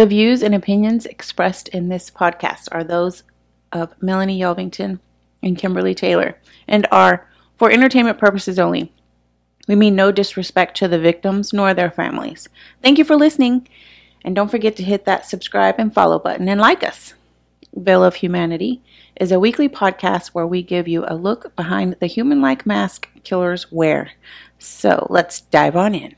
The views and opinions expressed in this podcast are those of Melonie Yelvington and Kimberly Taylor and are for entertainment purposes only. We mean no disrespect to the victims nor their families. Thank you for listening, and don't forget to hit that subscribe and follow button and like us. Veil of Humanity is a weekly podcast where we give you a look behind the human like mask killers wear. So let's dive on in.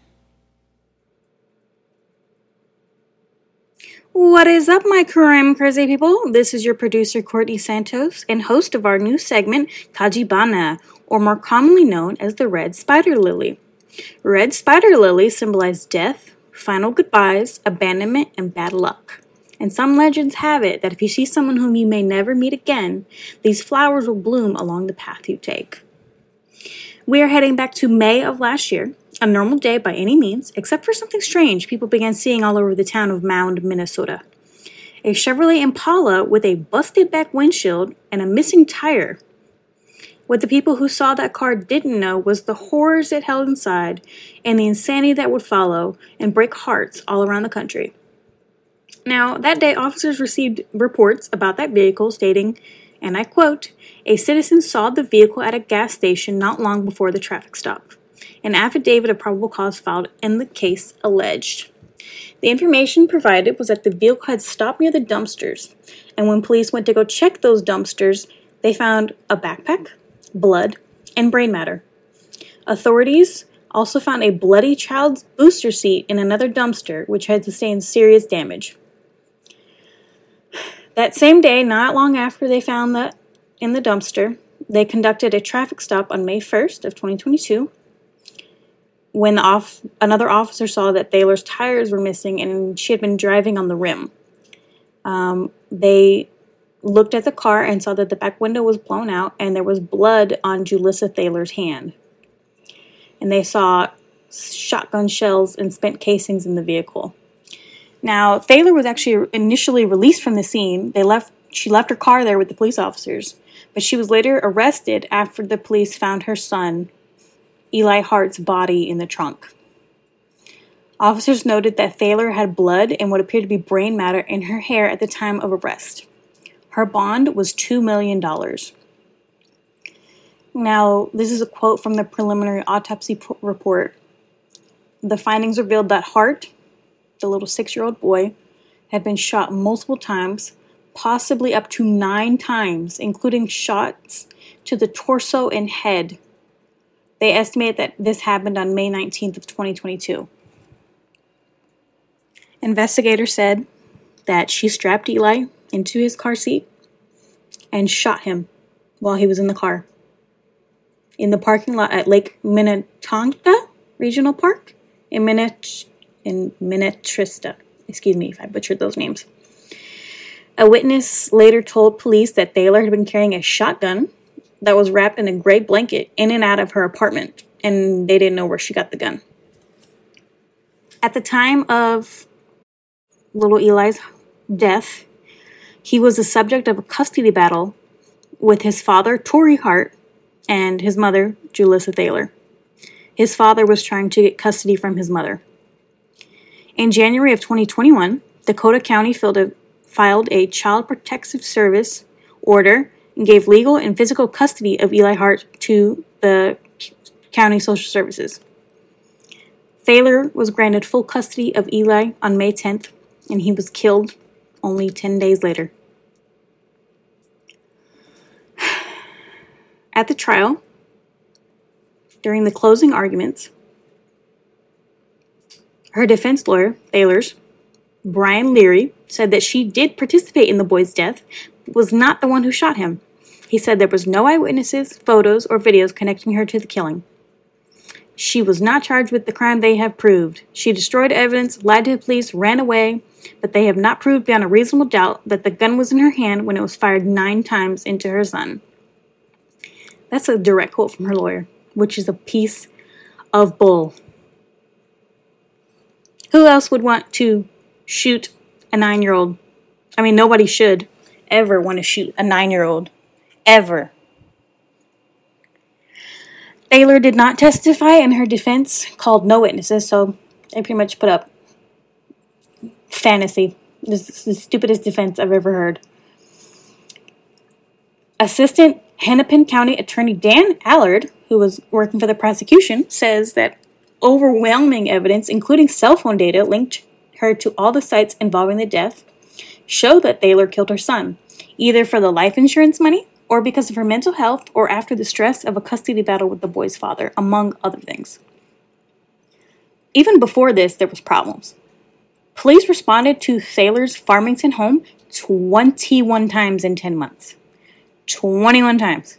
What is up, my crime crazy people? This is your producer, Courtney Santos, and host of our new segment, Kajibana, or more commonly known as the Red Spider Lily. Red Spider Lily symbolize death, final goodbyes, abandonment, and bad luck. And some legends have it that if you see someone whom you may never meet again, these flowers will bloom along the path you take. We are heading back to May of last year, a normal day by any means, except for something strange people began seeing all over the town of Mound, Minnesota. A Chevrolet Impala with a busted back windshield and a missing tire. What the people who saw that car didn't know was the horrors it held inside and the insanity that would follow and break hearts all around the country. Now, that day, officers received reports about that vehicle stating, and I quote, a citizen saw the vehicle at a gas station not long before the traffic stop. An affidavit of probable cause filed in the case alleged. The information provided was that the vehicle had stopped near the dumpsters, and when police went to go check those dumpsters, they found a backpack, blood, and brain matter. Authorities also found a bloody child's booster seat in another dumpster, which had sustained serious damage. That same day, not long after they found that in the dumpster, they conducted a traffic stop on May 1st of 2022 when off, another officer saw that Thaler's tires were missing and she had been driving on the rim. Um, they looked at the car and saw that the back window was blown out and there was blood on Julissa Thaler's hand. And they saw shotgun shells and spent casings in the vehicle. Now, Thaler was actually initially released from the scene. They left she left her car there with the police officers, but she was later arrested after the police found her son Eli Hart's body in the trunk. Officers noted that Thaler had blood and what appeared to be brain matter in her hair at the time of arrest. Her bond was $2 million. Now, this is a quote from the preliminary autopsy p- report. The findings revealed that Hart, the little six year old boy, had been shot multiple times, possibly up to nine times, including shots to the torso and head they estimate that this happened on May 19th of 2022. Investigators said that she strapped Eli into his car seat and shot him while he was in the car in the parking lot at Lake Minnetonka Regional Park in Minnet in Minnetrista. Excuse me if I butchered those names. A witness later told police that Thaler had been carrying a shotgun that was wrapped in a gray blanket in and out of her apartment, and they didn't know where she got the gun. At the time of little Eli's death, he was the subject of a custody battle with his father, Torrey Hart, and his mother, Julissa Thaler. His father was trying to get custody from his mother. In January of 2021, Dakota County filed a Child Protective Service order and gave legal and physical custody of Eli Hart to the county social services. Thaler was granted full custody of Eli on May 10th, and he was killed only 10 days later. At the trial, during the closing arguments, her defense lawyer, Thaler's, Brian Leary, said that she did participate in the boy's death, was not the one who shot him. He said there was no eyewitnesses, photos, or videos connecting her to the killing. She was not charged with the crime they have proved. She destroyed evidence, lied to the police, ran away, but they have not proved beyond a reasonable doubt that the gun was in her hand when it was fired nine times into her son. That's a direct quote from her lawyer, which is a piece of bull. Who else would want to shoot a nine year old? I mean, nobody should ever want to shoot a nine year old. Ever. Thaler did not testify, and her defense called no witnesses, so they pretty much put up fantasy This is the stupidest defense I've ever heard. Assistant Hennepin County Attorney Dan Allard, who was working for the prosecution, says that overwhelming evidence, including cell phone data, linked her to all the sites involving the death, show that Thaler killed her son, either for the life insurance money or because of her mental health or after the stress of a custody battle with the boy's father, among other things. Even before this, there was problems. Police responded to Thaler's Farmington home 21 times in 10 months. 21 times.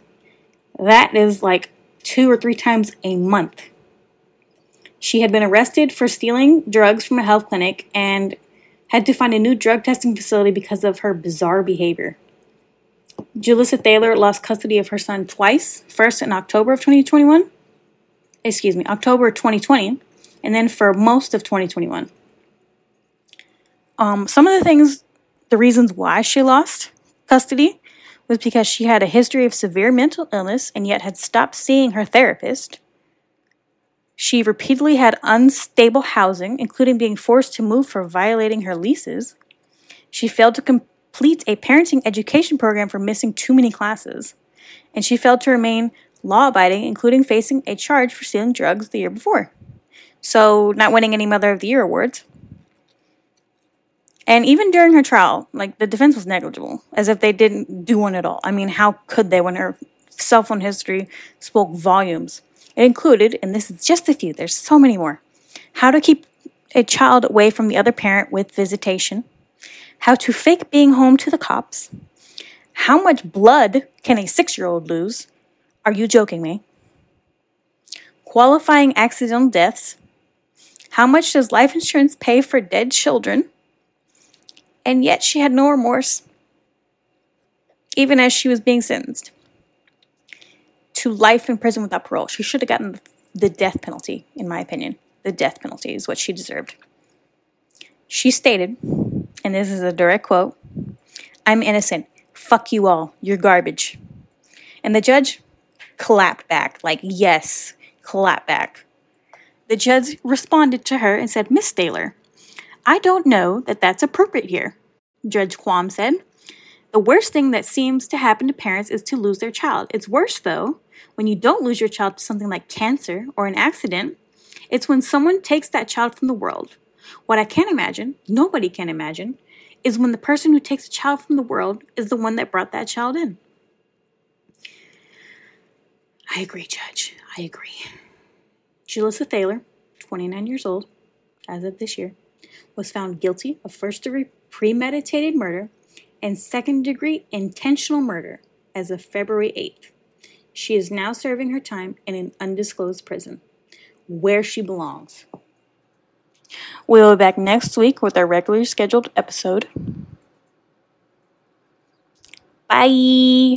That is like two or three times a month. She had been arrested for stealing drugs from a health clinic and had to find a new drug testing facility because of her bizarre behavior. Julissa Thaler lost custody of her son twice, first in October of 2021, excuse me, October 2020, and then for most of 2021. Um, some of the things, the reasons why she lost custody was because she had a history of severe mental illness and yet had stopped seeing her therapist. She repeatedly had unstable housing, including being forced to move for violating her leases. She failed to complete a parenting education program for missing too many classes. And she failed to remain law abiding, including facing a charge for stealing drugs the year before. So, not winning any Mother of the Year awards. And even during her trial, like the defense was negligible, as if they didn't do one at all. I mean, how could they when her cell phone history spoke volumes? It included, and this is just a few, there's so many more, how to keep a child away from the other parent with visitation, how to fake being home to the cops, how much blood can a six year old lose? Are you joking me? Qualifying accidental deaths. How much does life insurance pay for dead children? and yet she had no remorse, even as she was being sentenced to life in prison without parole. She should have gotten the death penalty, in my opinion. The death penalty is what she deserved. She stated, and this is a direct quote I'm innocent. Fuck you all. You're garbage. And the judge clapped back, like, yes, clap back. The judge responded to her and said, Miss Thaler, I don't know that that's appropriate here, Judge Quam said. The worst thing that seems to happen to parents is to lose their child. It's worse, though, when you don't lose your child to something like cancer or an accident. It's when someone takes that child from the world. What I can't imagine, nobody can imagine, is when the person who takes a child from the world is the one that brought that child in. I agree, Judge. I agree. Julissa Thaler, 29 years old, as of this year, was found guilty of first degree premeditated murder and second degree intentional murder as of February 8th. She is now serving her time in an undisclosed prison, where she belongs. We'll be back next week with our regularly scheduled episode. Bye.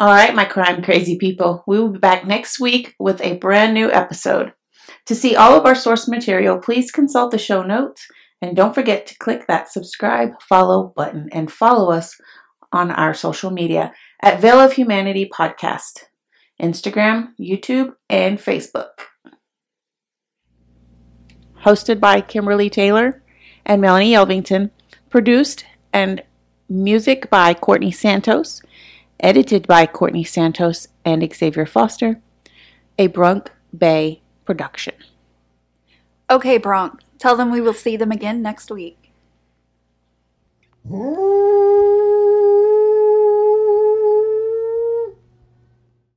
All right, my crime crazy people. We will be back next week with a brand new episode. To see all of our source material, please consult the show notes and don't forget to click that subscribe, follow button and follow us on our social media at Veil of Humanity Podcast, Instagram, YouTube, and Facebook. Hosted by Kimberly Taylor and Melonie Yelvington, produced and music by Courtney Santos edited by Courtney Santos and Xavier Foster, a Bronc Bay production. Okay, Bronc, tell them we will see them again next week.